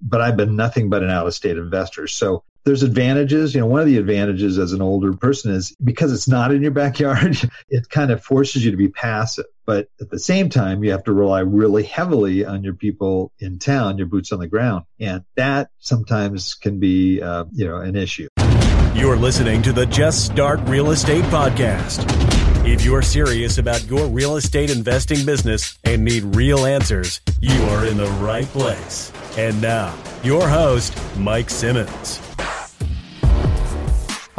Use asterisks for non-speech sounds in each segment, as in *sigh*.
but I've been nothing but an out of state investor. So there's advantages. You know, one of the advantages as an older person is because it's not in your backyard, *laughs* it kind of forces you to be passive. But at the same time, you have to rely really heavily on your people in town, your boots on the ground. And that sometimes can be, uh, you know, an issue. You're listening to the Just Start Real Estate Podcast. If you're serious about your real estate investing business and need real answers, you are in the right place. And now, your host, Mike Simmons.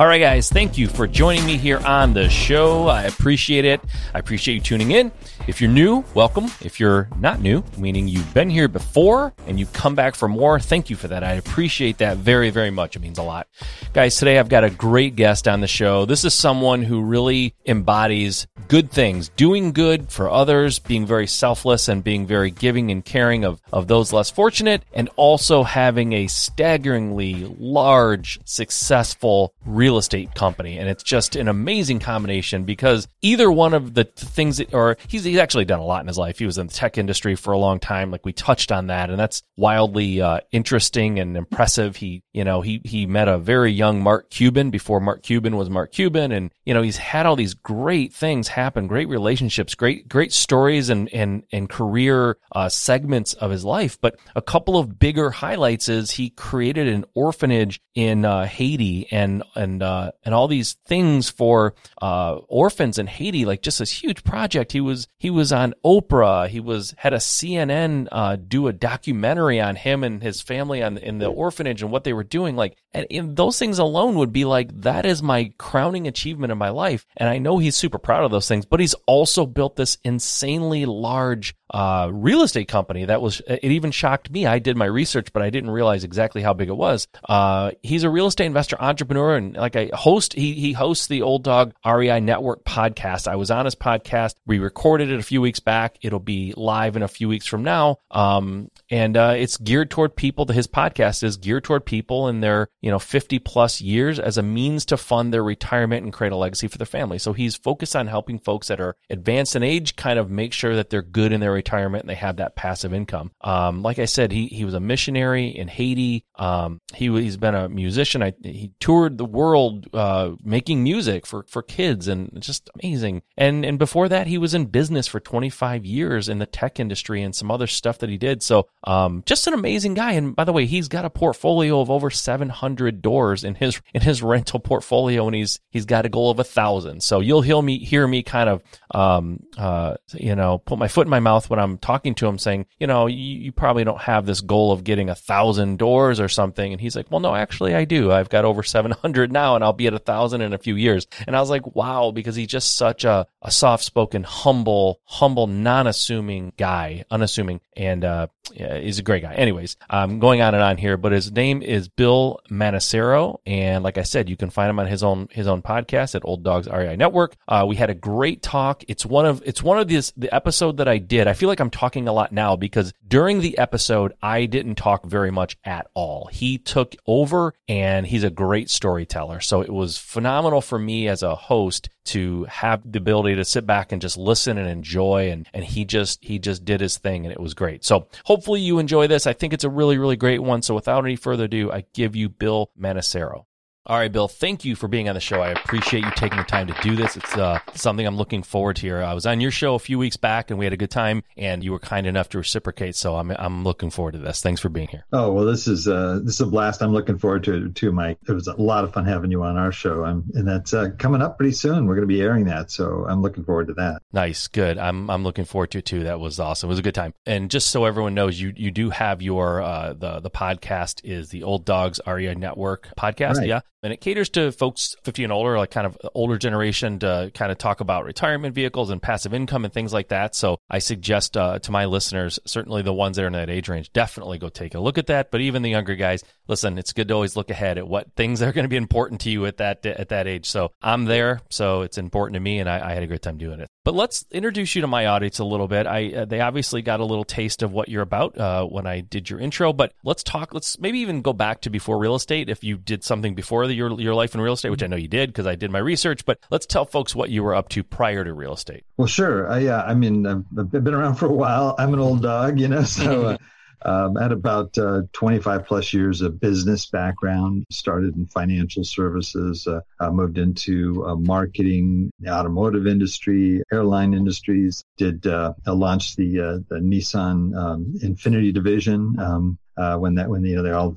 All right, guys, thank you for joining me here on the show. I appreciate it. I appreciate you tuning in. If you're new, welcome. If you're not new, meaning you've been here before and you've come back for more, thank you for that. I appreciate that very, very much. It means a lot. Guys, today I've got a great guest on the show. This is someone who really embodies good things, doing good for others, being very selfless and being very giving and caring of, of those less fortunate, and also having a staggeringly large, successful real estate company. And it's just an amazing combination because either one of the things that, or he's, he's actually done a lot in his life. He was in the tech industry for a long time. Like we touched on that and that's wildly uh, interesting and impressive. He, you know, he, he met a very young Mark Cuban before Mark Cuban was Mark Cuban. And, you know, he's had all these great things happen, great relationships, great, great stories and, and, and career uh, segments of his life. But a couple of bigger highlights is he created an orphanage in uh, Haiti and, and, uh, and all these things for, uh, orphans in Haiti, like just this huge project. He was, he was on Oprah. He was had a CNN uh, do a documentary on him and his family on in the orphanage and what they were doing. Like, and, and those things alone would be like that is my crowning achievement in my life. And I know he's super proud of those things, but he's also built this insanely large uh, real estate company that was it even shocked me i did my research but i didn't realize exactly how big it was uh, he's a real estate investor entrepreneur and like a host he, he hosts the old dog rei network podcast i was on his podcast we recorded it a few weeks back it'll be live in a few weeks from now um, and uh, it's geared toward people his podcast is geared toward people in their you know 50 plus years as a means to fund their retirement and create a legacy for their family so he's focused on helping folks that are advanced in age kind of make sure that they're good in their retirement and they have that passive income. Um, like I said, he he was a missionary in Haiti. Um, he he's been a musician. I, he toured the world uh, making music for for kids and just amazing. And and before that, he was in business for 25 years in the tech industry and some other stuff that he did. So um, just an amazing guy. And by the way, he's got a portfolio of over 700 doors in his in his *laughs* rental portfolio, and he's he's got a goal of a thousand. So you'll hear me hear me kind of um, uh, you know put my foot in my mouth when I'm talking to him saying, you know, you, you, probably don't have this goal of getting a thousand doors or something. And he's like, well, no, actually I do. I've got over 700 now and I'll be at a thousand in a few years. And I was like, wow, because he's just such a, a soft spoken, humble, humble, non assuming guy, unassuming. And, uh, yeah, he's a great guy. Anyways, I'm going on and on here, but his name is Bill Manassero. And like I said, you can find him on his own, his own podcast at Old Dogs REI Network. Uh, we had a great talk. It's one of, it's one of these, the episode that I did. I feel like I'm talking a lot now because during the episode, I didn't talk very much at all. He took over and he's a great storyteller. So it was phenomenal for me as a host to have the ability to sit back and just listen and enjoy and and he just he just did his thing and it was great. So hopefully you enjoy this. I think it's a really really great one. So without any further ado, I give you Bill Manassero. All right, Bill, thank you for being on the show. I appreciate you taking the time to do this. It's uh, something I'm looking forward to here. I was on your show a few weeks back and we had a good time and you were kind enough to reciprocate. So I'm, I'm looking forward to this. Thanks for being here. Oh, well, this is, uh, this is a blast. I'm looking forward to it too, Mike. It was a lot of fun having you on our show. I'm, and that's uh, coming up pretty soon. We're going to be airing that. So I'm looking forward to that. Nice. Good. I'm, I'm looking forward to it too. That was awesome. It was a good time. And just so everyone knows, you, you do have your, uh, the, the podcast is the Old Dogs REI Network podcast. Right. Yeah. And it caters to folks 50 and older, like kind of older generation, to kind of talk about retirement vehicles and passive income and things like that. So I suggest uh, to my listeners, certainly the ones that are in that age range, definitely go take a look at that. But even the younger guys, listen, it's good to always look ahead at what things are going to be important to you at that at that age. So I'm there, so it's important to me, and I, I had a great time doing it. But let's introduce you to my audience a little bit. I uh, they obviously got a little taste of what you're about uh, when I did your intro, but let's talk. Let's maybe even go back to before real estate. If you did something before the, your your life in real estate, which I know you did because I did my research, but let's tell folks what you were up to prior to real estate. Well, sure. Uh, yeah, I mean, I've, I've been around for a while. I'm an old dog, you know, so. *laughs* Uh, um, I had about uh, 25 plus years of business background. Started in financial services, uh, moved into uh, marketing, the automotive industry, airline industries. Did uh, launched the uh, the Nissan um, Infiniti division. Um, uh, when that when you know they're all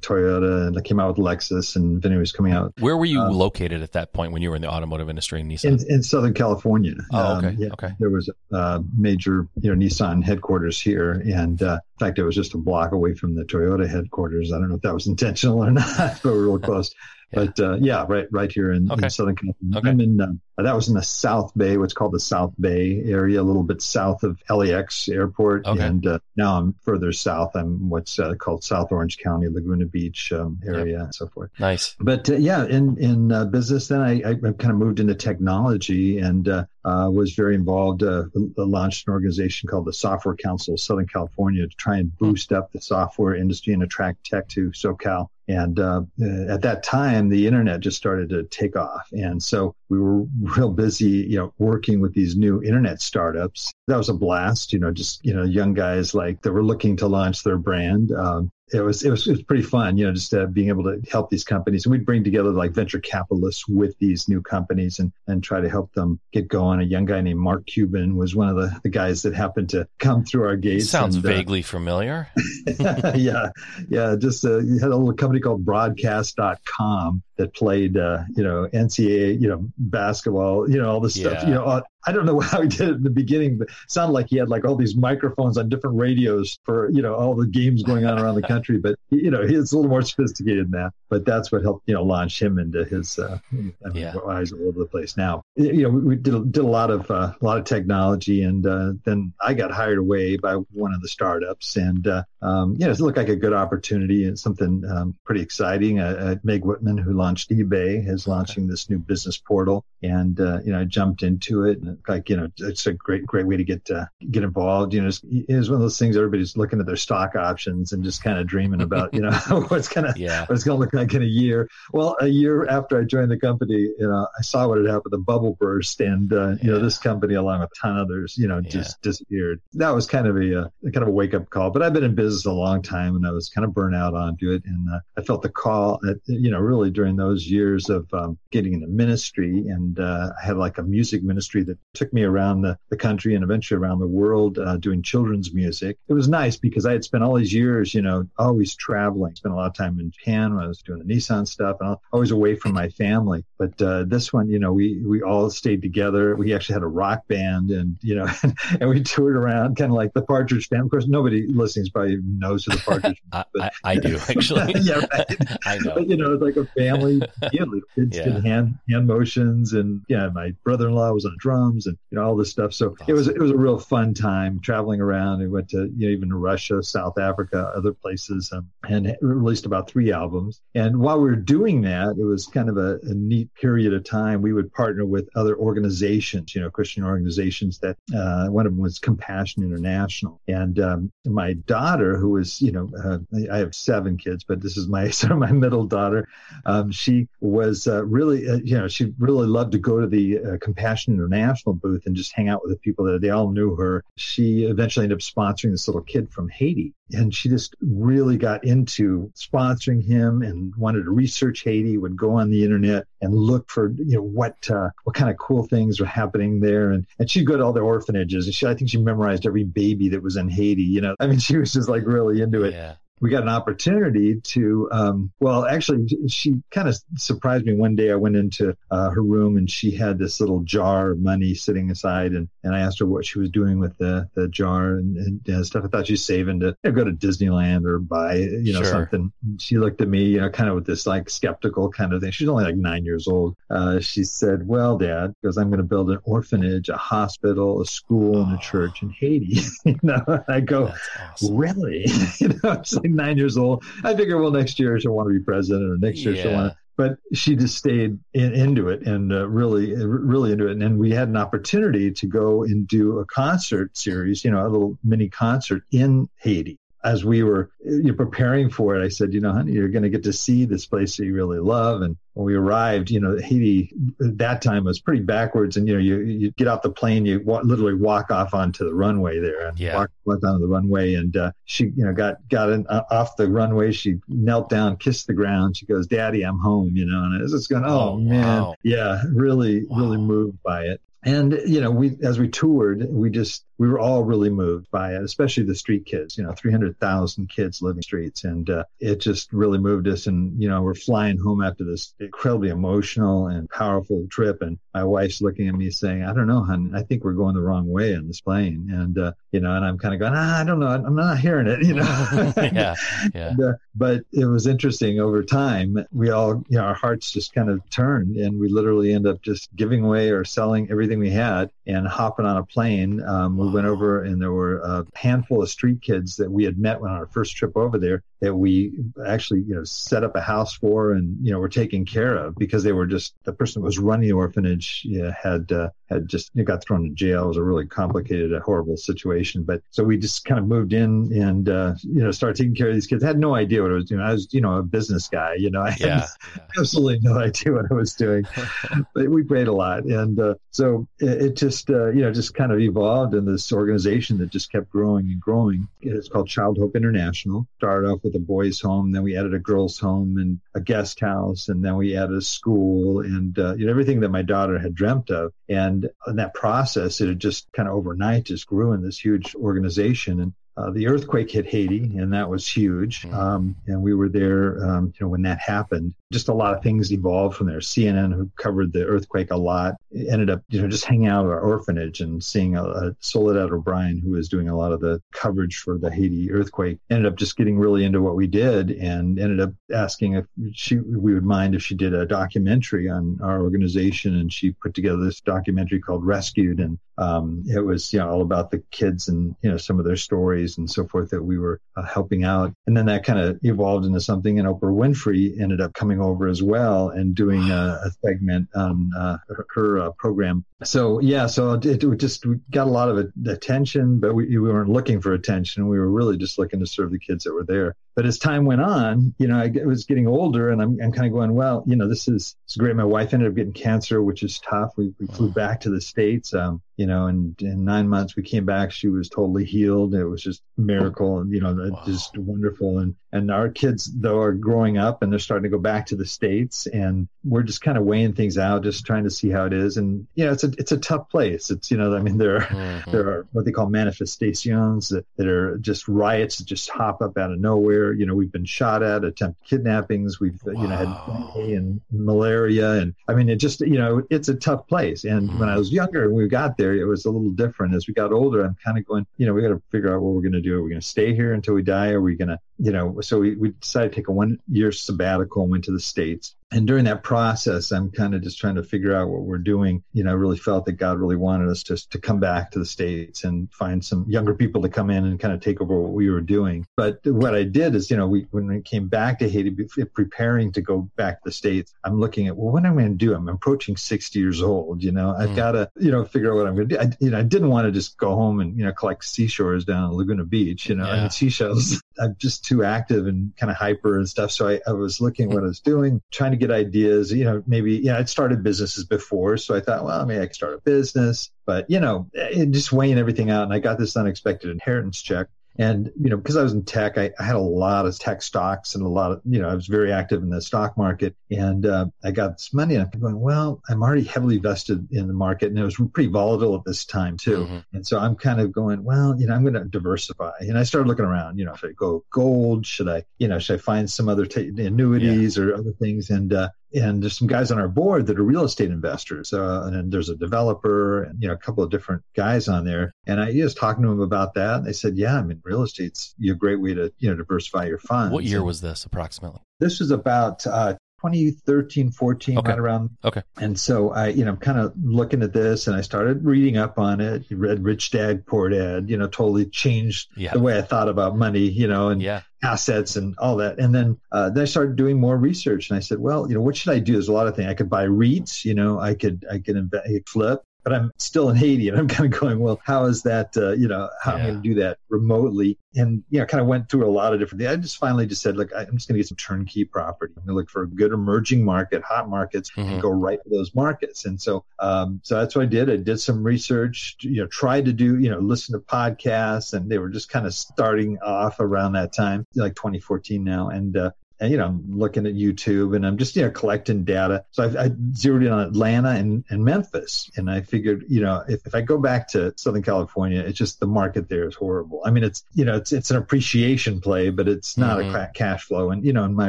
Toyota and they came out with Lexus and Vinny was coming out. Where were you um, located at that point when you were in the automotive industry in Nissan? In, in Southern California. Oh, okay. Um, yeah, okay. There was a uh, major you know Nissan headquarters here, and uh, in fact, it was just a block away from the Toyota headquarters. I don't know if that was intentional or *laughs* not, but we we're real close. Yeah. But uh, yeah, right, right here in, okay. in Southern California. Okay. I'm in. Uh, that was in the South Bay, what's called the South Bay area, a little bit south of LAX Airport, okay. and uh, now I'm further south. I'm what's uh, called South Orange County, Laguna Beach um, area, yep. and so forth. Nice. But uh, yeah, in in uh, business, then I, I, kind of moved into technology and was very involved. launched an organization called the Software Council of Southern California to try and hmm. boost up the software industry and attract tech to SoCal. And uh, at that time, the internet just started to take off. And so we were *laughs* real busy, you know, working with these new internet startups. That was a blast, you know, just, you know, young guys like that were looking to launch their brand. Um, it was, it was it was pretty fun, you know, just uh, being able to help these companies. And we'd bring together like venture capitalists with these new companies and and try to help them get going. A young guy named Mark Cuban was one of the, the guys that happened to come through our gates. Sounds and, uh, vaguely uh, familiar. *laughs* yeah, yeah. Just uh, had a little company called Broadcast.com that played, uh, you know, NCAA, you know, basketball, you know, all this yeah. stuff. You know, I don't know *laughs* how he did it in the beginning, but it sounded like he had like all these microphones on different radios for, you know, all the games going on around the country. But, you know, he's a little more sophisticated than that. But that's what helped, you know, launch him into his, uh, I mean, yeah. eyes all over the place now. You know, we, did, did a lot of, uh, a lot of technology. And uh, then I got hired away by one of the startups. And, uh, um, you know, it looked like a good opportunity and something um, pretty exciting. Uh, Meg Whitman, who launched eBay, is launching this new business portal. And, uh, you know, I jumped into it and like you know it's a great great way to get uh, get involved you know it's, it's, one of those things everybody's looking at their stock options and just kind of dreaming about you know *laughs* what's gonna yeah. what's gonna look like in a year well a year after i joined the company you know i saw what had happened the bubble burst and uh, you yeah. know this company along with a ton of others you know just yeah. disappeared that was kind of a, a, uh, kind of a wake up call but i've been in business a long time and i was kind of burnt out onto it and uh, i felt the call at, you know really during those years of um, getting into ministry and uh, i had like a music ministry that took me around the, the country and eventually around the world uh, doing children's music. It was nice because I had spent all these years, you know, always traveling. Spent a lot of time in Japan when I was doing the Nissan stuff and always away from my family. But uh, this one, you know, we we all stayed together. We actually had a rock band, and you know, *laughs* and, we toured around, kind of like the Partridge Family. Of course, nobody listening probably knows who the *laughs* Partridge. I, I, I, do *laughs* actually. yeah, right. I know. But you know, it's like a family. You *laughs* know, kids yeah. did hand hand motions, and yeah, my brother-in-law was on drums, and you know all this stuff. So awesome. it was it was a real fun time traveling around. We went to you know, even to Russia, South Africa, other places, um, and released about three albums. And while we were doing that, it was kind of a, a, neat period of time. We would partner with other organizations, you know, Christian organizations. That uh, one of them was Compassion International, and um, my daughter, who was you know, uh, I have seven kids, but this is my *laughs* sort of my middle daughter. Um, she was uh, really, uh, you know, she really loved to go to the uh, Compassion International booth and just hang out with the people there. they all knew her. She eventually ended up sponsoring this little kid from Haiti. And she just really got into sponsoring him and wanted to research Haiti, would go on the internet and look for, you know, what, uh, what kind of cool things were happening there. And, and she'd go to all the orphanages. And she, I think she memorized every baby that was in Haiti. You know, I mean, she was just like really into it. Yeah we got an opportunity to, um, well, actually, she kind of surprised me one day. I went into uh, her room and she had this little jar of money sitting aside, and, and I asked her what she was doing with the, the jar and, and know, stuff. I thought she's saving to you know, go to Disneyland or buy, you know, sure. something. She looked at me, you know, kind of with this like skeptical kind of thing. She's only like nine years old. Uh, she said, "Well, Dad, because I'm going to build an orphanage, a hospital, a school, oh. and a church in Haiti." *laughs* you know, I go, awesome. "Really?" *laughs* you know, it's like nine years old. I figure, well, next year she'll want to be president, or next year yeah. she'll want to. But she just stayed in, into it and uh, really, really into it. And then we had an opportunity to go and do a concert series, you know, a little mini concert in Haiti. As we were you know, preparing for it, I said, you know, honey, you're going to get to see this place that you really love. And when we arrived, you know, Haiti at that time was pretty backwards. And, you know, you, you get off the plane, you wa- literally walk off onto the runway there and Yeah. walk, walk onto the runway. And, uh, she, you know, got, got in, uh, off the runway. She knelt down, kissed the ground. She goes, daddy, I'm home, you know, and I was just going, oh, Oh, man. wow. Yeah. Really, really moved by it. And, you know, we, as we toured, we just, we were all really moved by it, especially the street kids, you know, 300,000 kids living streets. And, uh, it just really moved us. And, you know, we're flying home after this incredibly emotional and powerful trip. And my wife's looking at me saying, I don't know, hon, I think we're going the wrong way on this plane. And, uh, you know, and I'm kind of going, ah, I don't know. I'm not hearing it, you know. *laughs* yeah, yeah. *laughs* And, uh, but it was interesting over time. We all, you know, our hearts just kind of turned and we literally end up just giving away or selling everything we had and hopping on a plane. Um, we went over and there were a handful of street kids that we had met on our first trip over there that we actually, you know, set up a house for and, you know, were taken care of because they were just, the person that was running the orphanage yeah, had, uh, had just you know, got thrown in jail. It was a really complicated, a horrible situation. But so we just kind of moved in and, uh, you know, started taking care of these kids. I had no idea what I was doing. I was, you know, a business guy, you know, I had Yeah. *laughs* absolutely no idea what I was doing, *laughs* but we prayed a lot. And, uh, so it, it just, uh, you know, just kind of evolved in this organization that just kept growing and growing. It's called Child Hope International. Started off with a boys home, then we added a girls home and a guest house, and then we added a school and, uh, you know, everything that my daughter had dreamt of. And in that process, it had just kind of overnight just grew in this huge organization. And uh, the earthquake hit Haiti, and that was huge. Mhm. Um, and we were there, um, you know, when that happened. Just a lot of things evolved from there. CNN, who covered the earthquake a lot, ended up, you know, just hanging out at our orphanage and seeing a, a Soledad O'Brien, who was doing a lot of the coverage for the Haiti earthquake, ended up just getting really into what we did, and ended up asking if she we would mind if she did a documentary on our organization, and she put together this documentary called Rescued, and um, it was you know all about the kids and you know some of their stories and so forth that we were uh, helping out. And then that kind of evolved into something and oprah winfrey ended up coming over as well and doing a, a segment on uh, her, her uh, program. So yeah so it, it just got a lot of attention but we, we weren't looking for attention. We were really just looking to serve the kids that were there but as time went on, you know, I was getting older and I'm, I'm kind of going, well, you know, this is, great. My wife ended up getting cancer, which is tough. We, we flew back to the States, um, you know, and in nine months we came back. She was totally healed. It was just a miracle and, you know, Wow. just wonderful. And, and our kids though are growing up and they're starting to go back to the States and we're just kind of weighing things out, just trying to see how it is. And, you know, it's a, it's a tough place. It's, you know, I mean, there are, Mhm. there are what they call manifestations that, that are just riots that just hop up out of nowhere. You know, we've been shot at, attempted kidnappings. We've, you know, had and malaria. And I mean, it just, you know, it's a tough place. And when I was younger and we got there, it was a little different. As we got older, I'm kind of going, you know, we got to figure out what we're going to do. Are we going to stay here until we die? Are we going to, you know, so we, we decided to take a one year sabbatical and went to the States. And during that process, I'm kind of just trying to figure out what we're doing. You know, I really felt that God really wanted us just to come back to the States and find some younger people to come in and kind of take over what we were doing. But what I did is, you know, we, when we came back to Haiti, preparing to go back to the States, I'm looking at, well, what am I going to do? I'm approaching 60 years old. You know, I've Mm. got to, you know, figure out what I'm going to do. I, you know, I didn't want to just go home and, you know, collect seashores down at Laguna Beach, you know, Yeah. mean, seashells. *laughs* I'm just too active and kind of hyper and stuff. So I, I was looking at what I was doing, trying to get ideas, you know, maybe, know, I'd started businesses before. So I thought, well, maybe I could start a business, but, you know, eh, just weighing everything out. And I got this unexpected inheritance check. And, you know, because I was in tech, I, I had a lot of tech stocks and a lot of, you know, I was very active in the stock market and uh, I got this money and I'm going, well, I'm already heavily vested in the market and it was pretty volatile at this time too. Mhm. And so I'm kind of going, well, you know, I'm going to diversify. And I started looking around, you know, should I go gold? Should I, you know, should I find some other t- annuities or other things? And, uh, and there's some guys on our board that are real estate investors. Uh, and then there's a developer and, you know, a couple of different guys on there. And I was talking to them about that. And they said, yeah, I mean, real estate's a great way to, you know, diversify your funds. What year was this approximately? this was about, uh, 2013, 14, Okay. right around Okay. and so I, you know, I'm kind of looking at this and I started reading up on it, read Rich Dad, Poor Dad, you know, totally changed Yeah. the way I thought about money, you know, and Yeah. assets and all that. And then, uh, then I started doing more research and I said, well, you know, what should I do? There's a lot of things. I could buy REITs, you know, I could, I could invest, flip. But I'm still in Haiti and I'm kind of going, well, how is that, uh, you know, how yeah. I'm going to do that remotely? And, you know, kind of went through a lot of different things. I just finally just said, look, I'm just going to get some turnkey property. I'm going to look for a good emerging market, hot markets, mm-hmm. and go right for those markets. And so, um, so that's what I did. I did some research, you know, tried to do, you know, listen to podcasts and they were just kind of starting off around that time, like 2014 now. And, uh, and, you know, I'm looking at YouTube and I'm just, you know, collecting data. So I, I zeroed in on Atlanta and, and Memphis. And I figured, you know, if, if I go back to Southern California, it's just the market there is horrible. I mean, it's, you know, it's, it's an appreciation play, but it's not mm-hmm. a cash flow. And, you know, in my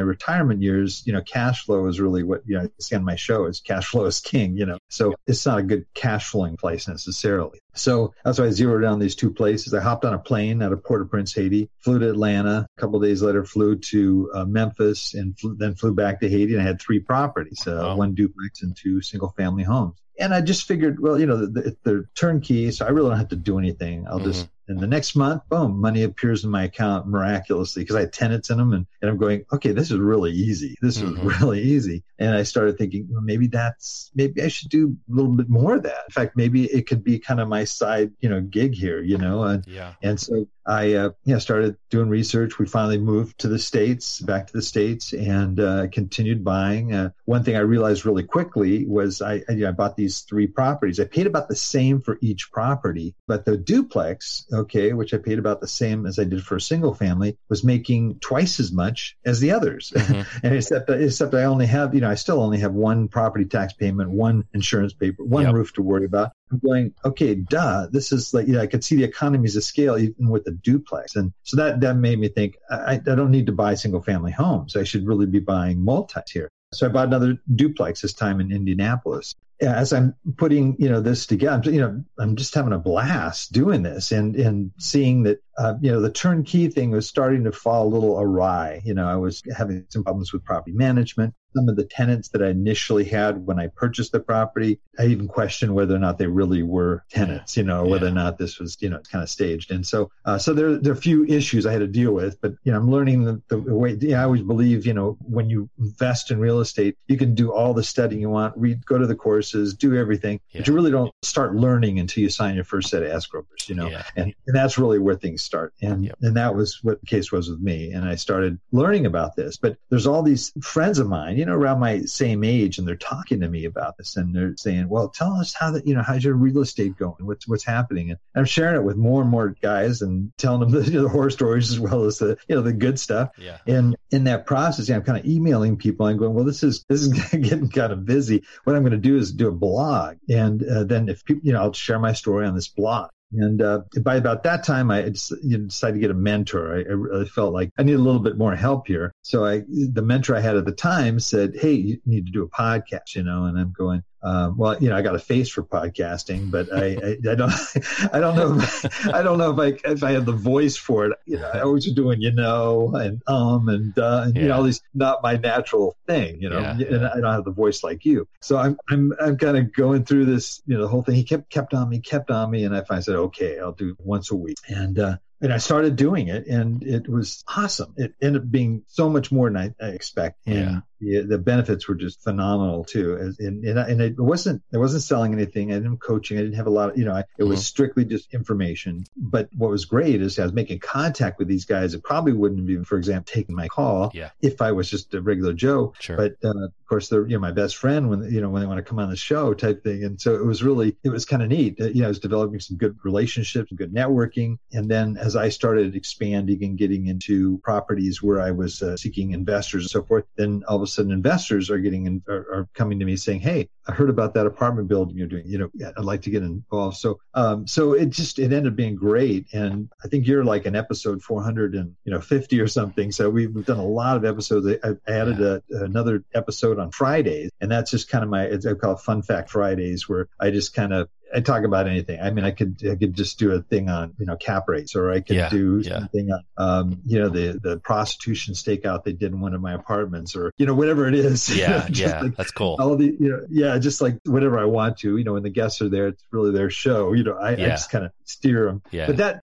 retirement years, you know, cash flow is really what, you know, see on my show is cash flow is king, you know, so it's not a good cash flowing place necessarily. So that's why I zeroed in on these two places. I hopped on a plane out of Port-au-Prince, Haiti, flew to Atlanta. A couple days later, flew to uh, Memphis And flew, then flew back to Haiti. And I had three properties, uh, oh. one duplex and two single family homes. And I just figured, well, you know, they're turnkey, so I really don't have to do anything. I'll mm-hmm. just and the next month, boom, money appears in my account miraculously because I had tenants in them. And, and I'm going, okay, this is really easy. This mm-hmm. is really easy. And I started thinking, well, maybe that's, maybe I should do a little bit more of that. In fact, maybe it could be kind of my side, you know, gig here, you know? And, yeah. and so I, uh, yeah, started doing research. We finally moved to the States, back to the States and, uh, continued buying. Uh, one thing I realized really quickly was I, I, you know, I bought these three properties. I paid about the same for each property, but the duplex, okay, which I paid about the same as I did for a single family, was making twice as much as the others. *laughs* Mm-hmm. and except, except I only have, you know, I still only have one property tax payment, one insurance paper, one yep. roof to worry about. I'm going, okay, duh, this is like, you know, I could see the economies of scale even with the duplex. And so that, that made me think, I, I don't need to buy single family homes. I should really be buying multis here. So I bought another duplex this time in Indianapolis as I'm putting, you know, this together, you know, I'm just having a blast doing this and, and seeing that, uh, you know, the turnkey thing was starting to fall a little awry. You know, I was having some problems with property management some of the tenants that I initially had when I purchased the property, I even questioned whether or not they really were tenants, you know, yeah. whether or not this was, you know, kind of staged. And so, uh, so there, there are a few issues I had to deal with, but, you know, I'm learning the, the way, yeah, I always believe, you know, when you invest in real estate, you can do all the studying you want, read, go to the courses, do everything, yeah. but you really don't start learning until you sign your first set of escrowers, you know, yeah. and, and that's really where things start. And, yep. and that was what the case was with me. And I started learning about this, but there's all these friends of mine, you know, around my same age and they're talking to me about this and they're saying, well, tell us how that, you know, how's your real estate going? What's, what's happening? And I'm sharing it with more and more guys and telling them *laughs* the, you know, the horror stories as well as the, you know, the good stuff. Yeah. And in that process, I'm kind of emailing people and going, well, this is, this is *laughs* getting kind of busy. What I'm going to do is do a blog. And uh, then if people, you know, I'll share my story on this blog. And uh, by about that time, I decided to get a mentor. I, I, really felt like I need a little bit more help here. So I, the mentor I had at the time said, "Hey, you need to do a podcast," you know. And I'm going, um, well, you know, I got a face for podcasting, but I, I, I don't, *laughs* I don't know, if, I don't know if I, if I have the voice for it. You know, I was doing, you know, and um, and uh, and yeah. you know, all these not my natural thing, you know, yeah, yeah. and I don't have the voice like you. So I'm, I'm, I'm kind of going through this, you know, the whole thing. He kept, kept on me, kept on me, and I finally said, okay, I'll do once a week, and uh, and I started doing it and it was awesome. It ended up being so much more than I, I expect. And yeah. The benefits were just phenomenal too. And, and, and, it wasn't, I wasn't selling anything. I didn't coaching. I didn't have a lot of, you know, I, it mm-hmm. was strictly just information. But what was great is I was making contact with these guys that probably wouldn't have even, for example, taken my call yeah. if I was just a regular Joe. Sure. But, uh, of course, they're, you know, my best friend when, you know, when they want to come on the show type thing. And so it was really, it was kind of neat. Uh, you know, I was developing some good relationships, good networking. And then as I started expanding and getting into properties where I was uh, seeking investors and so forth, then all of a sudden investors are getting in, are, are, coming to me saying, "Hey, I heard about that apartment building you're doing. You know, I'd like to get involved." So, um, so it just it ended up being great, and I think you're like an episode 400 and you know 50 or something. So we've, we've done a lot of episodes. I, I added yeah. a, another episode on Fridays, and that's just kind of my I call it Fun Fact Fridays, where I just kind of I talk about anything. I mean, I could I could just do a thing on you know cap rates, or I could yeah, do yeah. something on um, you know the the prostitution stakeout they did in one of my apartments, or you know whatever it is. Yeah, *laughs* yeah, like that's cool. All the you know yeah, just like whatever I want to. You know, when the guests are there, it's really their show. You know, I, yeah. I just kind of steer them. Yeah. But that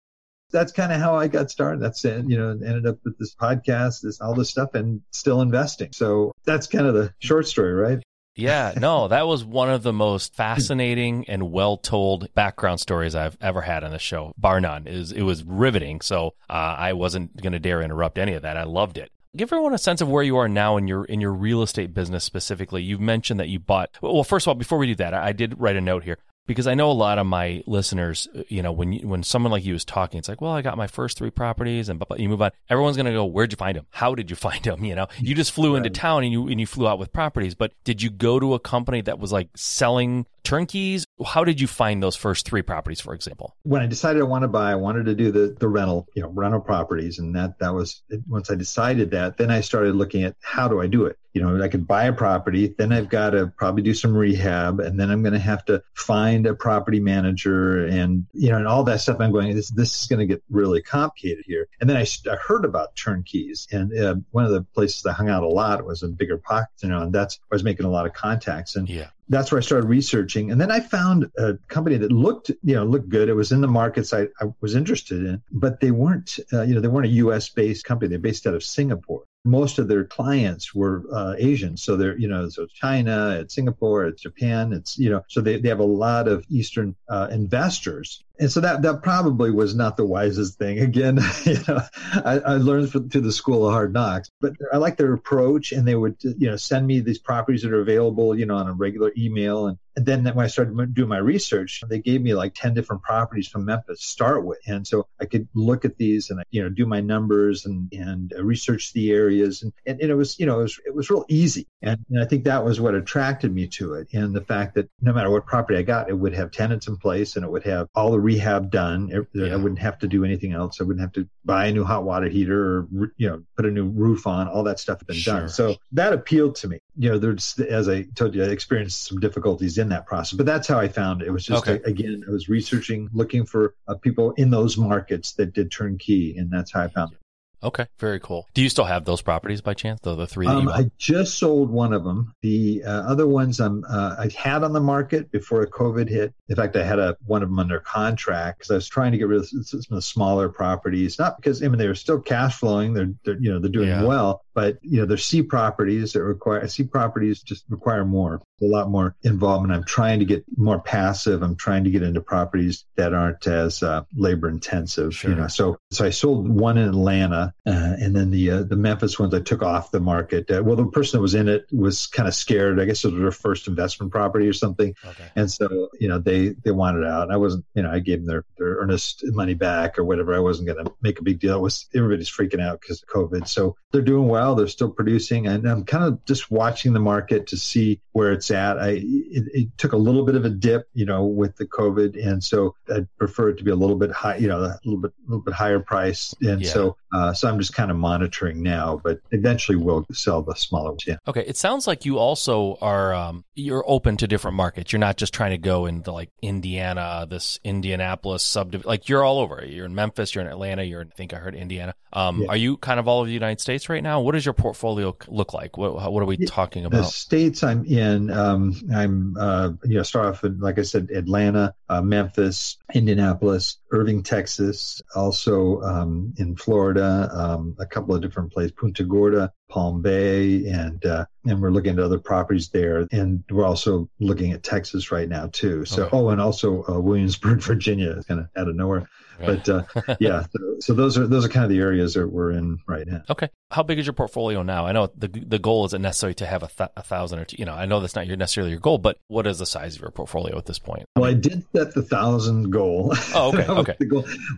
that's kind of how I got started. That's it. You know, ended up with this podcast, this all this stuff, and still investing. So that's kind of the short story, right? Yeah, no, that was one of the most fascinating and well told background stories I've ever had on the show, bar none. It was, it was riveting. So uh, I wasn't going to dare interrupt any of that. I loved it give everyone a sense of where you are now in your in your real estate business specifically. You've mentioned that you bought. Well, first of all, before we do that, I, I did write a note here because I know a lot of my listeners, uh, you know, when you, when someone like you is talking, it's like, well, I got my first three properties, and you move on. Everyone's going to go, where'd you find them? How did you *laughs* find them? You know, you just flew right. into town and you and you flew out with properties, but did you go to a company that was like selling turnkeys? How did you find those first three properties, for example? When I decided I wanted to buy, I wanted to do the the rental, you know, rental properties, and that that was once I decided that, then I started looking at how do I do it you know, I could buy a property, then I've got to probably do some rehab, and then I'm going to have to find a property manager, and you know, and all that stuff. I'm going, this this is going to get really complicated here. And then I, I heard about turnkeys, and uh, one of the places I hung out a lot was in Bigger Pockets, you know, and that's I was making a lot of contacts, and yeah that's where I started researching. And then I found a company that looked, you know, looked good. It was in the markets I, I was interested in, but they weren't, uh, you know, they weren't a U.S. based company. They're based out of Singapore most of their clients were uh, Asian. So they're, you know, so China, it's Singapore, it's Japan, it's, you know, so they, they have a lot of Eastern uh, investors and so that that probably was not the wisest thing. *laughs* Again, you know, I, I learned through the school of hard knocks, but I like their approach, and they would you know send me these properties that are available, you know, on a regular email, and, and then when I started doing my research, they gave me like ten different properties from Memphis to start with, and so I could look at these and you know do my numbers and and uh, research the areas, and and, and it was you know it was it was real easy, and, and I think that was what attracted me to it, and the fact that no matter what property I got, it would have tenants in place, and it would have all the rehab done. Yeah. I wouldn't have to do anything else. I wouldn't have to buy a new hot water heater or, you know, put a new roof on. All that stuff had been sure. done. So that appealed to me. You know, there's, as I told you, I experienced some difficulties in that process, but that's how I found it. It was just, okay. a, again, I was researching, looking for uh, people in those markets that did turnkey. And that's how I found it. Okay, very cool. Do you still have those properties by chance? Though the three that um, I just sold one of them. The uh, other ones I'm uh, I had on the market before COVID hit. In fact, I had a one of them under contract because I was trying to get rid of some of the smaller properties. Not because I mean they were still cash flowing. They're, they're you know they're doing yeah. well, but you know, there's C properties that require C properties just require more, a lot more involvement. I'm trying to get more passive. I'm trying to get into properties that aren't as uh, labor intensive. Sure. You know, so so I sold one in Atlanta, and then the uh, the Memphis ones I took off the market. Uh, well, the person that was in it was kind of scared. I guess it was their first investment property or something, okay. and so you know they they wanted out. I wasn't, you know, I gave them their their earnest money back or whatever. I wasn't going to make a big deal. It was everybody's freaking out because of COVID, so they're doing well. They're still producing, and I'm kind of just watching the market to see where it's at. I it, it, took a little bit of a dip, you know, with the COVID, and so I'd prefer it to be a little bit high, you know, a little bit a little bit higher price. And yeah. so uh, so I'm just kind of monitoring now, but eventually we'll sell the smaller ones. Yeah. Okay. It sounds like you also are um, you're open to different markets. You're not just trying to go into like Indiana, this Indianapolis subdivision. Like you're all over. You're in Memphis. You're in Atlanta. You're in, I think I heard Indiana. Um, yeah. Are you kind of all over the United States right now? What does your portfolio look like? What what are we talking about? The states I'm in, um, I'm uh, you know start off with like I said, Atlanta, uh, Memphis, Indianapolis, Irving, Texas, also um, in Florida, um, a couple of different places, Punta Gorda, Palm Bay, and uh, and we're looking at other properties there, and we're also looking at Texas right now too. So, okay. oh, and also uh, Williamsburg, *laughs* Virginia, is kind of out of nowhere. But uh, *laughs* yeah, so, so, those are those are kind of the areas that we're in right now. Okay, how big is your portfolio now? I know the the goal isn't necessarily to have a, th- a thousand or two. You know, I know that's not your necessarily your goal, but what is the size of your portfolio at this point? Well, I did set the thousand goal. *laughs* Oh, okay, okay.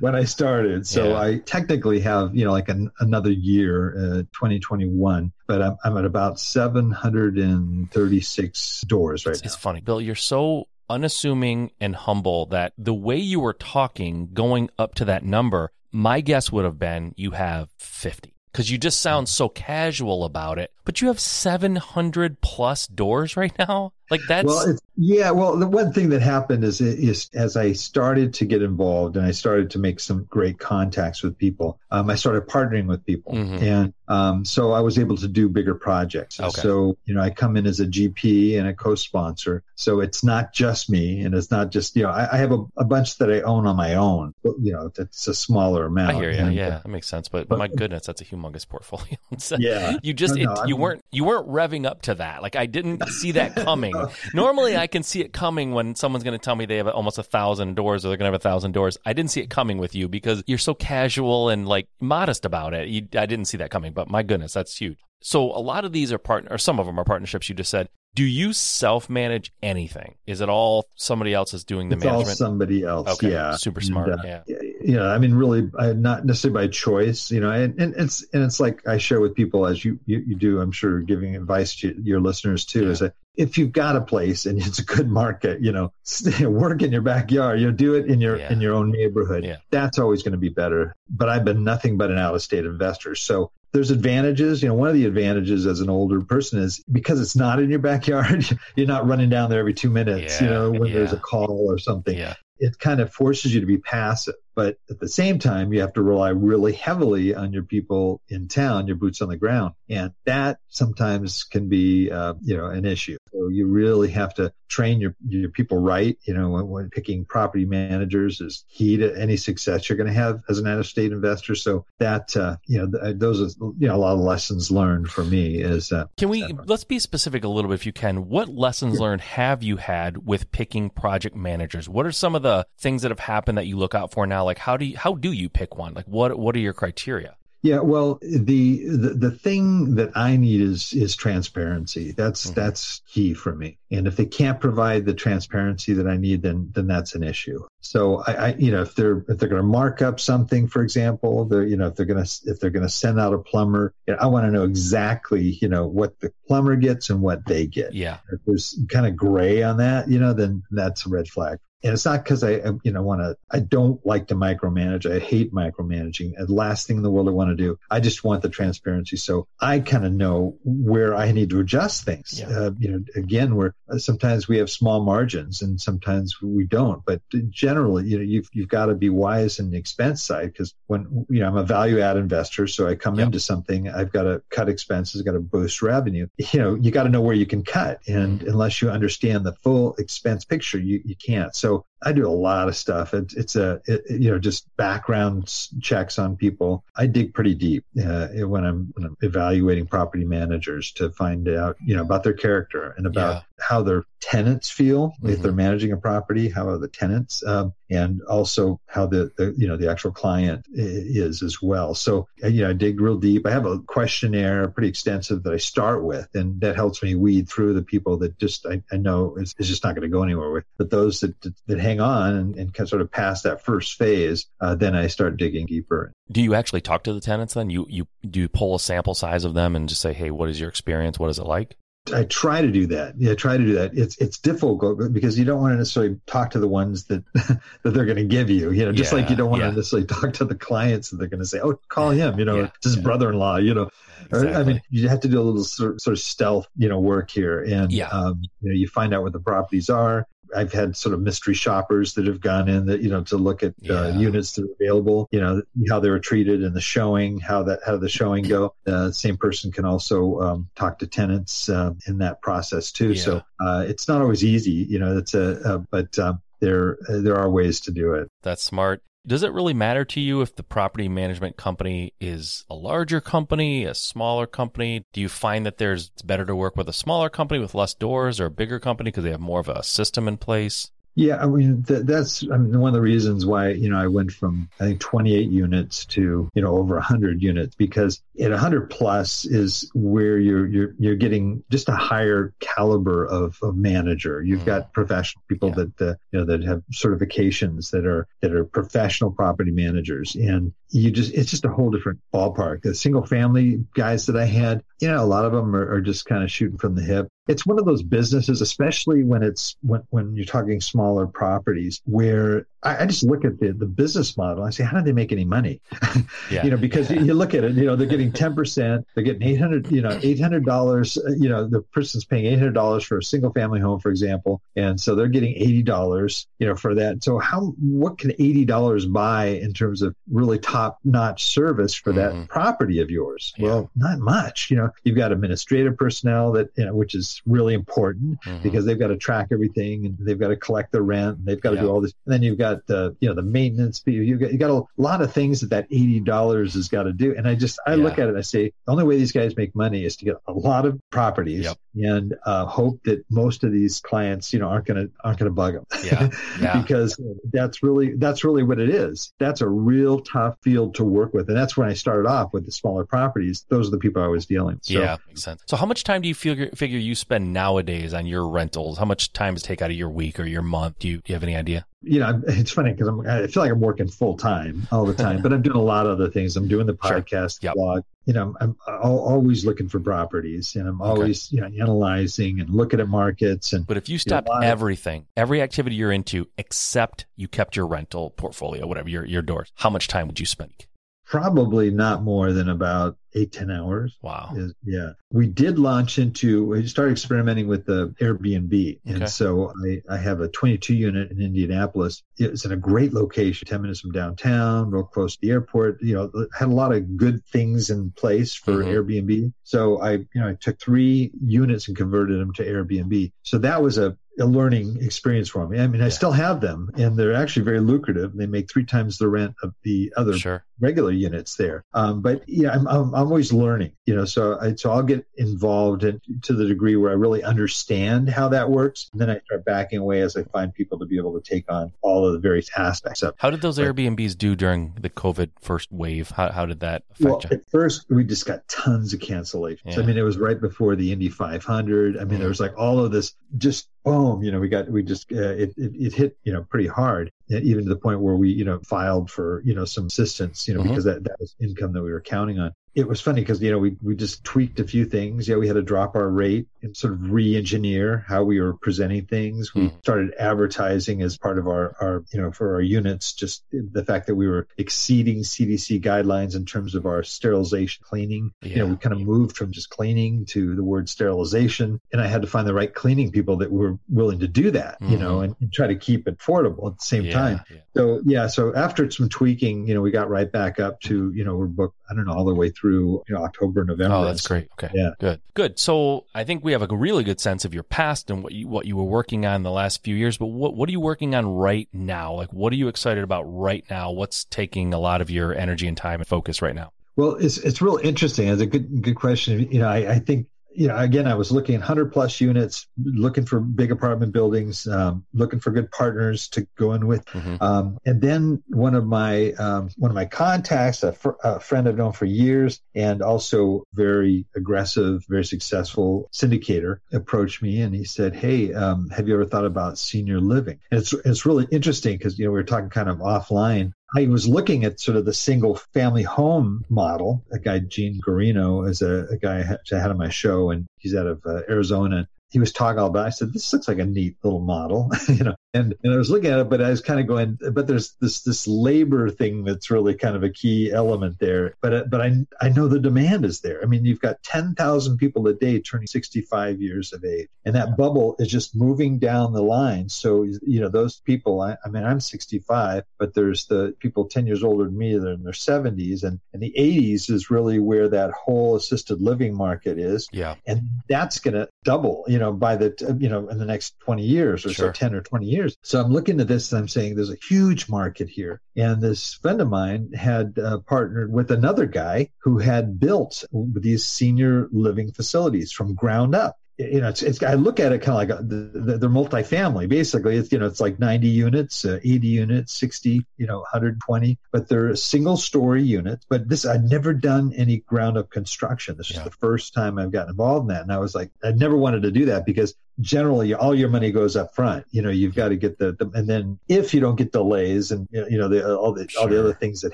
when I started, so yeah. I technically have you know like an, another year, uh, 2021, but I'm, I'm at about 736 doors right it's, now. It's funny, Bill. You're so unassuming and humble that the way you were talking going up to that number, my guess would have been you have 50 because you just sound so casual about it. But you have 700 plus doors right now. Like that's well, it's, yeah. Well, the one thing that happened is, is as I started to get involved and I started to make some great contacts with people, um, I started partnering with people, Mhm. and um, so I was able to do bigger projects. Okay. So you know, I come in as a GP and a co-sponsor, so it's not just me, and it's not just you know, I, I have a, a bunch that I own on my own. But, you know, it's a smaller amount. I hear you. And- Yeah, that makes sense. But, but- my goodness, that's a humongous portfolio. *laughs* It's- Yeah. you just No, it, no, I you mean- weren't you weren't revving up to that. Like I didn't see that coming. *laughs* Normally, I can see it coming when someone's going to tell me they have almost a thousand doors or they're going to have a thousand doors. I didn't see it coming with you because you're so casual and like modest about it. You, I didn't see that coming. But my goodness, that's huge. So a lot of these are partner, or some of them are partnerships. You just said. Do you self manage anything? Is it all somebody else is doing the it's all management? somebody else. Okay, Yeah, super And, smart, uh, yeah. yeah. I mean, really, I, not necessarily by choice. You know, and, and it's and it's like I share with people as you you, you do. I'm sure giving advice to your listeners too. Yeah. Is that if you've got a place and it's a good market, you know, *laughs* work in your backyard. You know, do it in your Yeah. in your own neighborhood. Yeah. That's always going to be better. But I've been nothing but an out of state investor, so. There's advantages. You know, one of the advantages as an older person is because it's not in your backyard, *laughs* you're not running down there every two minutes, you know, when there's a call or something Yeah. it kind of forces you to be passive. But at the same time, you have to rely really heavily on your people in town, your boots on the ground. And that sometimes can be, uh, you know, an issue. So you really have to train your, your people right. You know, when, when picking property managers is key to any success you're going to have as an out of state investor. So that, uh, you know, th- those are, you know, a lot of lessons learned for me is, uh, Can we let's be specific a little bit if you can? What lessons learned have you had with picking project managers? What are some of the things that have happened that you look out for now? Like how do you how do you pick one? Like what what are your criteria? Yeah, well, the, the the thing that I need is is transparency. That's Mhm. that's key for me. And if they can't provide the transparency that I need, then then that's an issue. So I, I you know, if they're if they're going to mark up something, for example, they're you know if they're going to if they're going to send out a plumber, you know, I want to know exactly you know what the plumber gets and what they get. Yeah. If there's kind of gray on that, you know, then that's a red flag. And it's not because I, I, you know, want to, I don't like to micromanage. I hate micromanaging. And last thing in the world I want to do. I just want the transparency. So I kind of know where I need to adjust things. Yeah. Uh, you know, again, where uh, sometimes we have small margins and sometimes we don't. But generally, you know, you've, you've got to be wise in the expense side because when, you know, I'm a value add investor. So I come Yep. into something, I've got to cut expenses, got to boost revenue. You know, you got to know where you can cut. And Mm. unless you understand the full expense picture, you, you can't. So so I do a lot of stuff. It, it's a, it, you know, just background checks on people. I dig pretty deep uh, when I'm when I'm evaluating property managers to find out, you know, about their character and about Yeah. how their tenants feel if Mhm. they're managing a property. How are the tenants, um, and also how the, the you know the actual client is as well. So uh, you know, I dig real deep. I have a questionnaire, pretty extensive, that I start with, and that helps me weed through the people that just I, I know is, is just not going to go anywhere with. But those that that, that hang on and, and can sort of pass that first phase, uh, then I start digging deeper. Do you actually talk to the tenants then? You you do you pull a sample size of them and just say, "Hey, what is your experience? What is it like?" I try to do that. Yeah, I try to do that. It's it's difficult because you don't want to necessarily talk to the ones that *laughs* that they're going to give you. You know, just like you don't want Yeah, to necessarily talk to the clients that they're going to say, "Oh, call him." You know, Yeah, his yeah. brother-in-law. You know, Or, I mean, you have to do a little sort, sort of stealth, you know, work here, and Yeah. um, you know, you find out what the properties are. I've had sort of mystery shoppers that have gone in that you know to look at uh, units that are available. You know how they were treated in the showing, how that how the showing go. Uh, same person can also um, talk to tenants uh, in that process too. Yeah. So uh, it's not always easy. You know, it's a, uh but um, there uh, there are ways to do it. That's smart. Does it really matter to you if the property management company is a larger company, a smaller company? Do you find that there's it's better to work with a smaller company with less doors or a bigger company because they have more of a system in place? Yeah, I mean th- that's I mean one of the reasons why you know I went from I think 28 units to you know over 100 units because at 100 plus is where you're you're you're getting just a higher caliber of, of manager. You've Mhm. got professional people Yeah. that uh, you know that have certifications that are that are professional property managers, and you just it's just a whole different ballpark. The single family guys that I had, you know, a lot of them are, are just kind of shooting from the hip. It's one of those businesses, especially when it's when when you're talking smaller properties, where I, I, just look at the, the business model. I say, how do they make any money? *laughs* Yeah. you know, because you look at it, you know, they're getting 10%, they're getting 800, you know, $800, uh, you know, the person's paying $800 for a single family home, for example. And so they're getting $80, you know, for that. So how, what can $80 buy in terms of really top notch service for that mm-hmm. property of yours? Yeah. Well, not much, you know, you've got administrative personnel that, you know, which is really important mm-hmm. because they've got to track everything and they've got to collect the rent. And they've got to yeah. do all this. And then you've got the, you know, the maintenance. fee. You've got, you got a lot of things that that $80 has got to do. And I just, I yeah. look at it, I say, the only way these guys make money is to get a lot of properties yep. and uh, hope that most of these clients, you know, aren't going to, aren't to bug them. Yeah. *laughs* yeah. because that's really, that's really what it is. That's a real tough field to work with. And that's when I started off with the smaller properties. Those are the people I was dealing with. So, yeah. Makes sense. So how much time do you figure, figure you spend nowadays on your rentals? How much time does take out of your week or your month? Do you, do you have any idea? You know, *laughs* it's funny because I feel like I'm working full time all the time, but I'm doing a lot of other things. I'm doing the podcast, sure. yep. blog. You know, I'm, I'm always looking for properties, and I'm always okay. you know analyzing and looking at markets. And but if you stopped you know, everything, of, every activity you're into, except you kept your rental portfolio, whatever your your doors, how much time would you spend? Probably not more than about eight ten hours. Wow. Is, yeah. We did launch into, we started experimenting with the Airbnb. And okay. so I, I have a 22 unit in Indianapolis. It's in a great location, 10 minutes from downtown, real close to the airport. You know, had a lot of good things in place for mm-hmm. Airbnb. So I, you know, I took three units and converted them to Airbnb. So that was a, a learning experience for me. I mean, I still have them and they're actually very lucrative. They make three times the rent of the other sure. regular units there. Um, but yeah, I'm, I'm, I'm always learning, you know, so I, so I'll get involved in, to the degree where I really understand how that works. And then I start backing away as I find people to be able to take on all of the various aspects of it. How did those but, Airbnbs do during the COVID first wave? How, how did that affect well, you? At first, we just got tons of cancellations. Yeah. I mean, it was right before the Indy 500. I mean, mm. there was like all of this just boom, you know, we got, we just, uh, it, it, it, hit, you know, pretty hard, even to the point where we, you know, filed for, you know, some assistance, you know, mm-hmm. because that, that was income that we were counting on it was funny because you know we we just tweaked a few things. Yeah, we had to drop our rate and sort of re-engineer how we were presenting things. We mm. started advertising as part of our our you know for our units. Just the fact that we were exceeding CDC guidelines in terms of our sterilization cleaning. Yeah. You know, we kind of moved from just cleaning to the word sterilization, and I had to find the right cleaning people that were willing to do that. Mm-hmm. You know, and, and, try to keep it affordable at the same yeah, time. Yeah. So yeah, so after some tweaking, you know, we got right back up to you know we're booked. I don't know all the way through through you know, October, November. Oh, that's great. Okay. Yeah. Good. Good. So I think we have a really good sense of your past and what you what you were working on the last few years. But what what are you working on right now? Like, what are you excited about right now? What's taking a lot of your energy and time and focus right now? Well, it's it's real interesting. It's a good good question. You know, I, I think you know, again, I was looking at 100 plus units, looking for big apartment buildings, um, looking for good partners to go in with. Mm-hmm. Um, and then one of my um, one of my contacts, a, fr- a, friend I've known for years, and also very aggressive, very successful syndicator, approached me and he said, "Hey, um, have you ever thought about senior living?" And it's it's really interesting because you know we were talking kind of offline I was looking at sort of the single family home model. A guy, Gene Guarino, is a, a guy I had on my show, and he's out of uh, Arizona. He was talking all about. It. I said, "This looks like a neat little model," *laughs* you know. And and I was looking at it, but I was kind of going, but there's this this labor thing that's really kind of a key element there. But uh, but I I know the demand is there. I mean, you've got ten thousand people a day turning 65 years of age, and that bubble is just moving down the line. So you know those people. I, I mean, I'm 65, but there's the people 10 years older than me. They're in their 70s, and and the 80s is really where that whole assisted living market is. Yeah, and that's going to double. You know, by the you know in the next 20 years or sure. so, 10 or 20 years years. So I'm looking at this and I'm saying there's a huge market here. And this friend of mine had uh, partnered with another guy who had built these senior living facilities from ground up you know, it's, it's, I look at it kind of like a, the, they're multifamily. Basically, it's, you know, it's like 90 units, uh, 80 units, 60, you know, 120, but they're single story units. But this, I'd never done any ground up construction. This yeah. is the first time I've gotten involved in that. And I was like, I never wanted to do that because generally all your money goes up front. You know, you've got to get the, the and then if you don't get delays and you know the, all the sure. all the other things that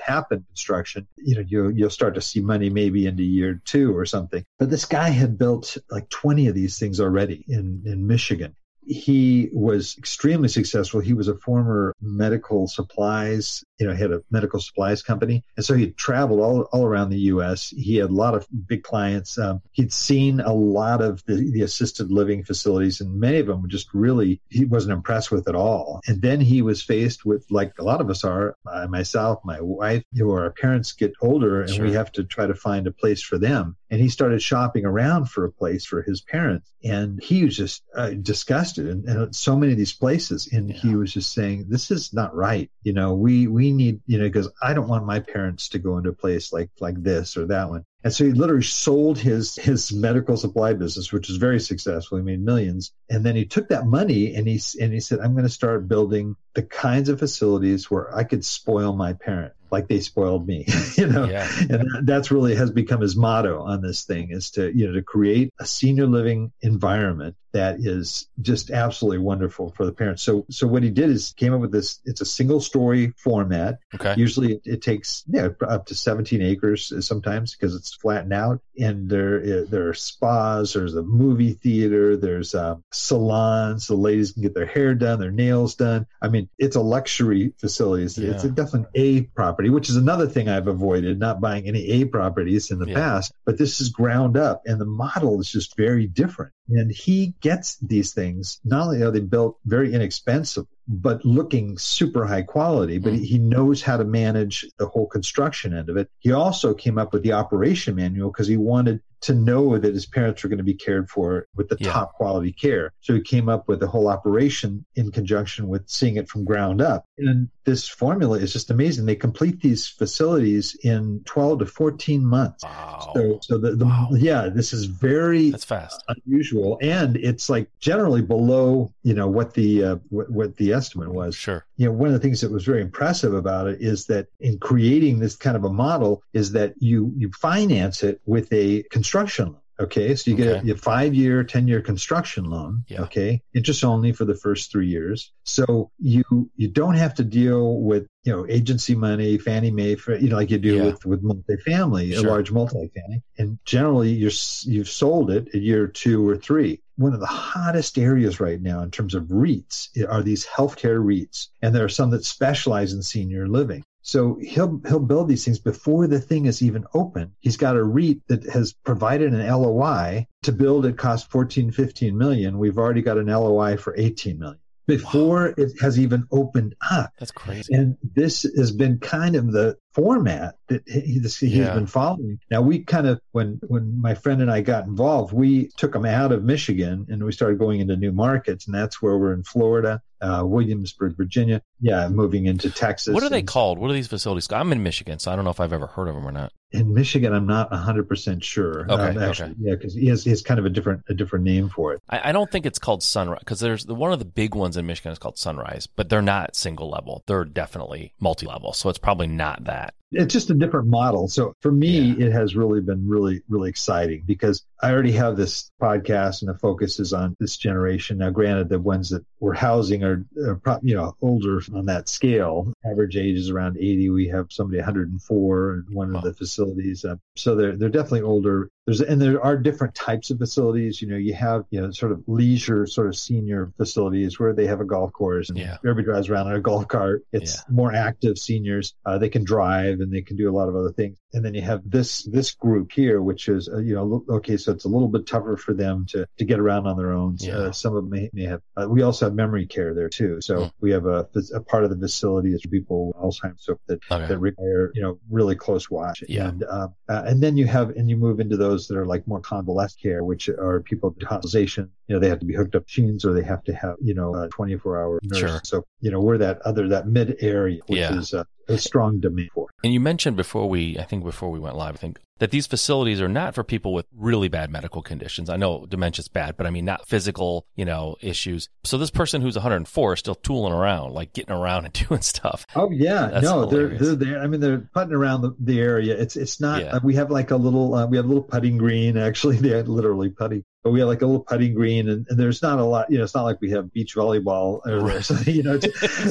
happen in construction, you know, you you'll start to see money maybe into year two or something. But this guy had built like 20 of these things already in in Michigan he was extremely successful. He was a former medical supplies, you know, he had a medical supplies company. And so he traveled all, all around the U.S. He had a lot of big clients. Um, he'd seen a lot of the, the assisted living facilities, and many of them just really, he wasn't impressed with at all. And then he was faced with, like a lot of us are, uh, myself, my wife, you know, our parents get older and sure. we have to try to find a place for them. And he started shopping around for a place for his parents. And he was just uh, disgusted and, and, so many of these places. And yeah. he was just saying, this is not right. You know, we, we need, you know, because I don't want my parents to go into a place like, like this or that one. And so he literally sold his his medical supply business, which was very successful. He made millions. And then he took that money and he and he said, "I'm going to start building the kinds of facilities where I could spoil my parent like they spoiled me." *laughs* you know, yeah. and that's really has become his motto on this thing is to you know to create a senior living environment that is just absolutely wonderful for the parents. So, so what he did is came up with this. It's a single story format. Okay. Usually, it, it takes yeah up to 17 acres sometimes because it's flattened out. And there there are spas. There's a movie theater. There's uh, salons. The ladies can get their hair done, their nails done. I mean, it's a luxury facility. It's, yeah. it's a definitely A property, which is another thing I've avoided not buying any A properties in the yeah. past. But this is ground up, and the model is just very different. And he gets these things. Not only are they built very inexpensive, but looking super high quality, but mm. he knows how to manage the whole construction end of it. He also came up with the operation manual because he wanted to know that his parents were going to be cared for with the yeah. top quality care. So he came up with the whole operation in conjunction with seeing it from ground up. And this formula is just amazing. They complete these facilities in 12 to 14 months. Wow. So, so the, the wow. yeah, this is very That's fast. unusual. And it's like generally below, you know, what the, uh, what, what the estimate was. Sure. You know, one of the things that was very impressive about it is that in creating this kind of a model is that you, you finance it with a construction loan. Okay. So you get okay. a, a five year, 10 year construction loan. Yeah. Okay. Interest only for the first three years. So you, you don't have to deal with, you know, agency money, Fannie Mae, for, you know, like you do yeah. with, with multifamily, sure. a large multifamily. And generally you're, you've sold it a year two or three. One of the hottest areas right now in terms of REITs are these healthcare REITs. And there are some that specialize in senior living. So he'll he'll build these things before the thing is even open. He's got a REIT that has provided an LOI to build. It cost 14, 15 million. We've already got an LOI for 18 million before wow. it has even opened up. That's crazy. And this has been kind of the format that he, has yeah. been following. Now we kind of when when my friend and I got involved, we took him out of Michigan and we started going into new markets, and that's where we're in Florida, uh, Williamsburg, Virginia. Yeah, moving into Texas. What are they called? What are these facilities? I'm in Michigan, so I don't know if I've ever heard of them or not. In Michigan, I'm not 100 percent sure. Okay, um, actually, okay. yeah, because he has, he has kind of a different a different name for it. I, I don't think it's called Sunrise because there's the, one of the big ones in Michigan is called Sunrise, but they're not single level. They're definitely multi level, so it's probably not that it's just a different model. So for me, yeah. it has really been really, really exciting because I already have this podcast and the focus is on this generation. Now, granted, the ones that we're housing are, are you know, older on that scale. Average age is around 80. We have somebody 104 in one wow. of the facilities. Uh, so they're, they're definitely older there's and there are different types of facilities. You know, you have you know sort of leisure, sort of senior facilities where they have a golf course and yeah. everybody drives around in a golf cart. It's yeah. more active seniors. Uh, they can drive and they can do a lot of other things. And then you have this this group here, which is uh, you know okay, so it's a little bit tougher for them to to get around on their own. Yeah. Uh, some of them may, may have. Uh, we also have memory care there too. So mm. we have a, a part of the facility is for people with Alzheimer's so that okay. that require you know really close watch. Yeah. And uh, uh, and then you have and you move into those that are like more convalescent care, which are people with hospitalization. You know, they have to be hooked up machines or they have to have, you know, a 24 hour nurse. Sure. So, you know, we're that other, that mid area, which yeah. is uh, a strong demand for. And you mentioned before we, I think before we went live, I think that these facilities are not for people with really bad medical conditions. I know dementia's bad, but I mean not physical, you know, issues. So this person who's 104 is still tooling around, like getting around and *laughs* doing stuff. Oh yeah, That's no, hilarious. they're they're there. I mean, they're putting around the, the area. It's it's not. Yeah. Uh, we have like a little uh, we have a little putting green. Actually, *laughs* they're literally putting we have like a little putting green and, and, there's not a lot, you know, it's not like we have beach volleyball or right. so, *laughs* you know,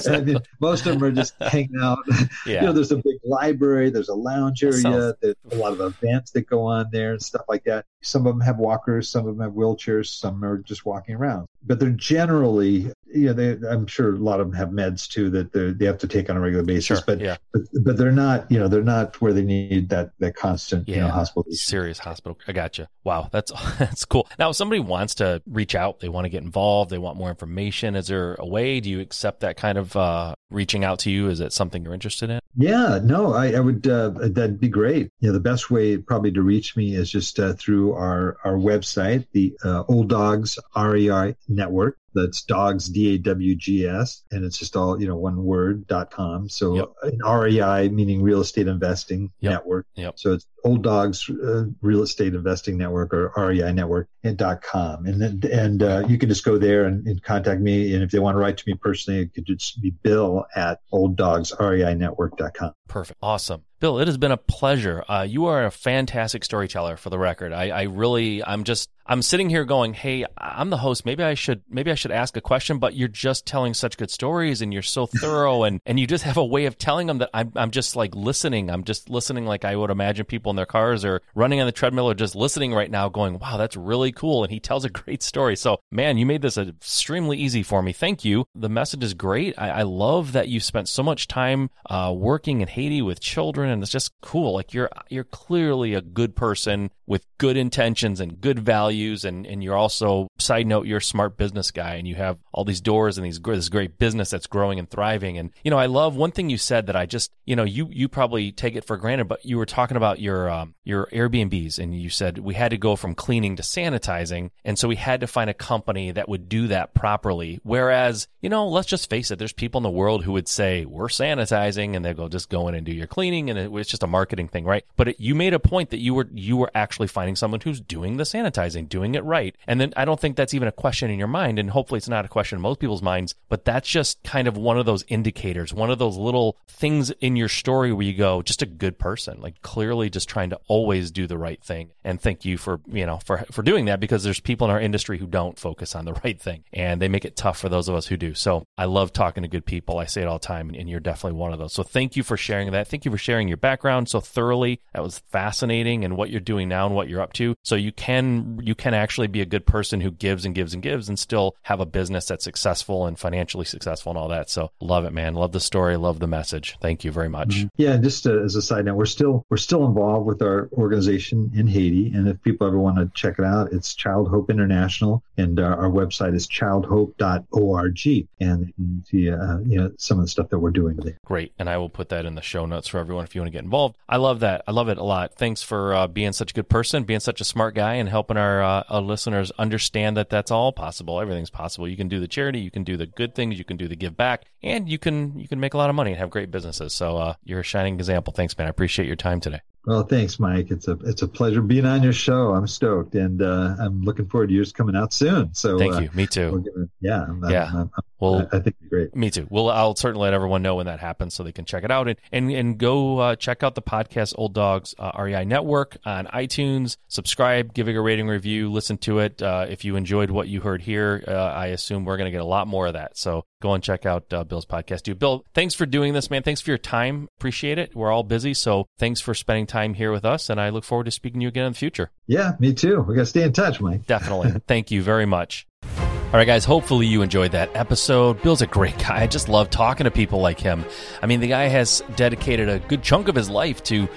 I mean, *laughs* most of them are just hanging out. *laughs* Yeah. You know, there's a big library, there's a lounge area, sounds... there's a lot of events that go on there and stuff like that. Some of them have walkers, some of them have wheelchairs, some are just walking around. But they're generally you know, they, I'm sure a lot of them have meds too that they have to take on a regular basis, sure, but, yeah. but but they're not, you know, they're not where they need that that constant, yeah. you know, hospital. Serious hospital. I got you. Wow, that's *laughs* that's cool. Now, if somebody wants to reach out, they want to get involved, they want more information. Is there a way? Do you accept that kind of uh, reaching out to you? Is it something you're interested in? Yeah, no, I, I would. Uh, that'd be great. You know, the best way probably to reach me is just uh, through our our website, the uh, Old Dawgs REI Network. That's dogs D A W G S, and it's just all you know one word dot com. So Yep. an REI meaning Real Estate Investing Yep. Network. Yep. So it's Old Dawgs uh, Real Estate Investing Network or REI Network and dot com, and then and uh, you can just go there and, and contact me. And if they want to write to me personally, it could just be Bill at Old Dawgs REI Network dot com. Perfect. Awesome. Bill, it has been a pleasure. Uh, you are a fantastic storyteller for the record. I, I really, I'm just, I'm sitting here going, Hey, I'm the host. Maybe I should, maybe I should ask a question, but you're just telling such good stories and you're so *laughs* thorough and, and you just have a way of telling them that I'm, I'm just like listening. I'm just listening like I would imagine people in their cars or running on the treadmill or just listening right now going, wow, that's really cool. And he tells a great story. So man, you made this extremely easy for me. Thank you. The message is great. I, I love that you spent so much time, uh, working in Haiti with children and it's just cool. Like you're, you're clearly a good person with good intentions and good values. And, and you're also, side note, you're a smart business guy and you have all these doors and these, this great business that's growing and thriving. And, you know, I love one thing you said that I just, you know, you, you probably take it for granted, but you were talking about your, um, your Airbnbs and you said we had to go from cleaning to sanitizing. And so we had to find a company that would do that properly. Whereas, you know, let's just face it, there's people in the world who would say, we're sanitizing and they go, just go in and do your cleaning. And it, it's just a marketing thing, right? But it, you made a point that you were, you were actually finding someone who's doing the sanitizing, doing it right. And then I don't think that's even a question in your mind. And hopefully it's not a question in most people's minds, but that's just kind of one of those indicators, one of those little things in your story where you go, just a good person, like clearly just trying to always do the right thing. And thank you for, you know, for, for doing that because there's people in our industry who don't focus on the *laughs* right thing and they make it tough for those of us who do. So I love talking to good people. I say it all the time and you're definitely one of those. So thank you for sharing that. Thank you for sharing your background so thoroughly. That was fascinating and what you're doing now and what you're up to. So you can, you can actually be a good person who gives and gives and gives and still have a business that's successful and financially successful and all that. So love it, man. Love the story. Love the message. Thank you very much. Yeah, and just uh, as a side note, we're still we're still involved with our organization in Haiti, and if people ever want to check it out, it's Child Hope International, and uh, our website is childhope.org, and you can see uh, you know some of the stuff that we're doing there. Great. And I will put that in the show notes for everyone if you want to get involved. I love that. I love it a lot. Thanks for uh, being such a good person, being such a smart guy, and helping our, uh, our listeners understand that that's all possible. Everything's possible. You can do the charity, you can do the good things, you can do the give back, and you can you can make a lot of money and have great businesses. So uh, you're a shining example. Thanks, man. I appreciate your time today. Well, thanks, Mike. It's a it's a pleasure being on your show. I'm stoked, and uh, I'm looking forward to yours coming out soon. So Thank uh, you. Me too. gonna, yeah, I'm, Yeah. I'm, I'm, Well, I, I think it's great. Me too. Well, I'll certainly let everyone know when that happens so they can check it out and and, and go uh, check out the podcast Old Dawgs uh, REI Network on iTunes. Subscribe, give it a rating review, listen to it. Uh, if you enjoyed what you heard here, uh, I assume we're going to get a lot more of that. So go and check out uh, Bill's podcast. Dude, Bill, thanks for doing this, man. Thanks for your time. Appreciate it. We're all busy, so thanks for spending time here with us, and I look forward to speaking to you again in the future. Yeah, me too. We got to stay in touch, Mike. Definitely. *laughs* Thank you very much. All right, guys, hopefully you enjoyed that episode. Bill's a great guy. I just love talking to people like him. I mean, the guy has dedicated a good chunk of his life to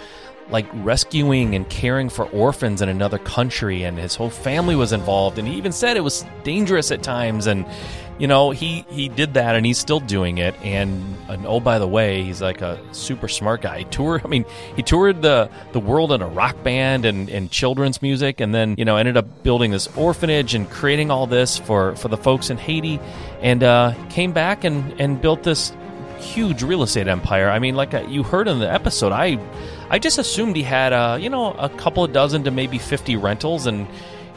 like rescuing and caring for orphans in another country and his whole family was involved and he even said it was dangerous at times and you know he he did that and he's still doing it. And, and oh by the way he's like a super smart guy. He toured *laughs* i mean he toured the the world in a rock band and, and children's music and then you know ended up building this orphanage and creating all this for for the folks in haiti and uh, came back and and built this huge real estate empire. I mean like uh, you heard in the episode i i just assumed he had uh you know a couple of dozen to maybe 50 rentals and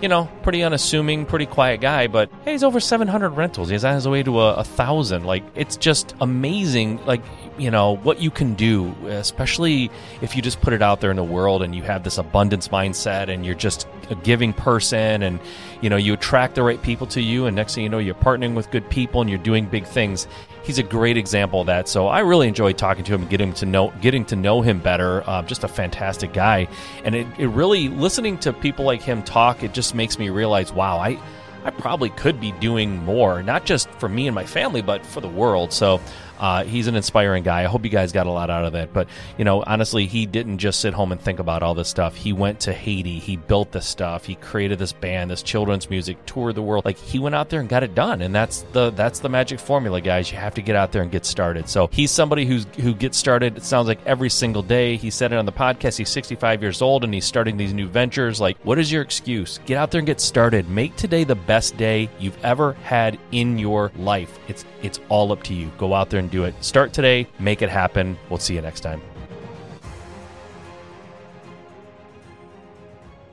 you know, pretty unassuming, pretty quiet guy, but hey, he's over 700 rentals. He's on his way to a, a thousand. Like, it's just amazing, like, you know, what you can do, especially if you just put it out there in the world and you have this abundance mindset and you're just a giving person and, you know, you attract the right people to you. And next thing you know, you're partnering with good people and you're doing big things. He's a great example of that. So I really enjoyed talking to him and getting to know getting to know him better. Uh, just a fantastic guy, and it, it really listening to people like him talk. It just makes me realize, wow, I I probably could be doing more, not just for me and my family, but for the world. So uh, he's an inspiring guy. I hope you guys got a lot out of it. But, you know, honestly, he didn't just sit home and think about all this stuff. He went to Haiti. He built this stuff. He created this band, this children's music, toured the world. Like he went out there and got it done. And that's the that's the magic formula, guys. You have to get out there and get started. So he's somebody who's who gets started, it sounds like every single day. He said it on the podcast. He's 65 years old and he's starting these new ventures. Like, what is your excuse? Get out there and get started. Make today the best day you've ever had in your life. It's it's all up to you. Go out there and do it. Start today, make it happen. We'll see you next time.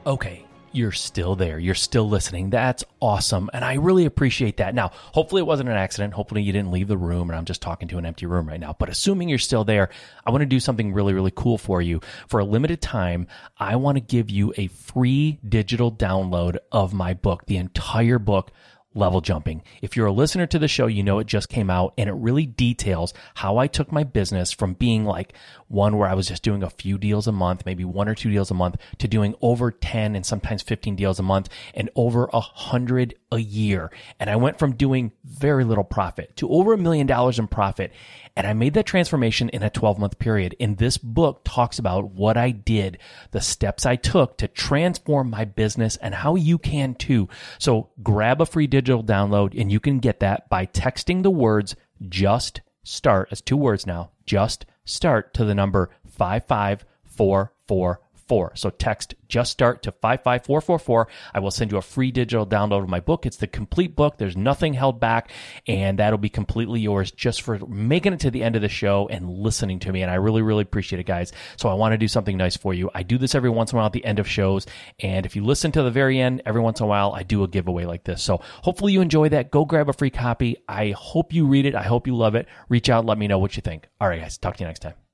Okay, you're still there. You're still listening. That's awesome. And I really appreciate that. Now, hopefully it wasn't an accident. Hopefully you didn't leave the room and I'm just talking to an empty room right now. But assuming you're still there, I want to do something really, really cool for you. For a limited time, I want to give you a free digital download of my book, the entire book level jumping. If you're a listener to the show, you know it just came out and it really details how I took my business from being like one where I was just doing a few deals a month, maybe one or two deals a month to doing over 10 and sometimes 15 deals a month and over a hundred a year. And I went from doing very little profit to over a million dollars in profit. And I made that transformation in a 12 month period. And this book talks about what I did, the steps I took to transform my business and how you can too. So grab a free digital download and you can get that by texting the words just start as two words now, just start to the number 55444 four. So text just start to 55444. I will send you a free digital download of my book. It's the complete book. There's nothing held back and that'll be completely yours just for making it to the end of the show and listening to me. And I really, really appreciate it, guys. So I want to do something nice for you. I do this every once in a while at the end of shows. And if you listen to the very end, every once in a while, I do a giveaway like this. So hopefully you enjoy that. Go grab a free copy. I hope you read it. I hope you love it. Reach out. Let me know what you think. All right, guys. Talk to you next time.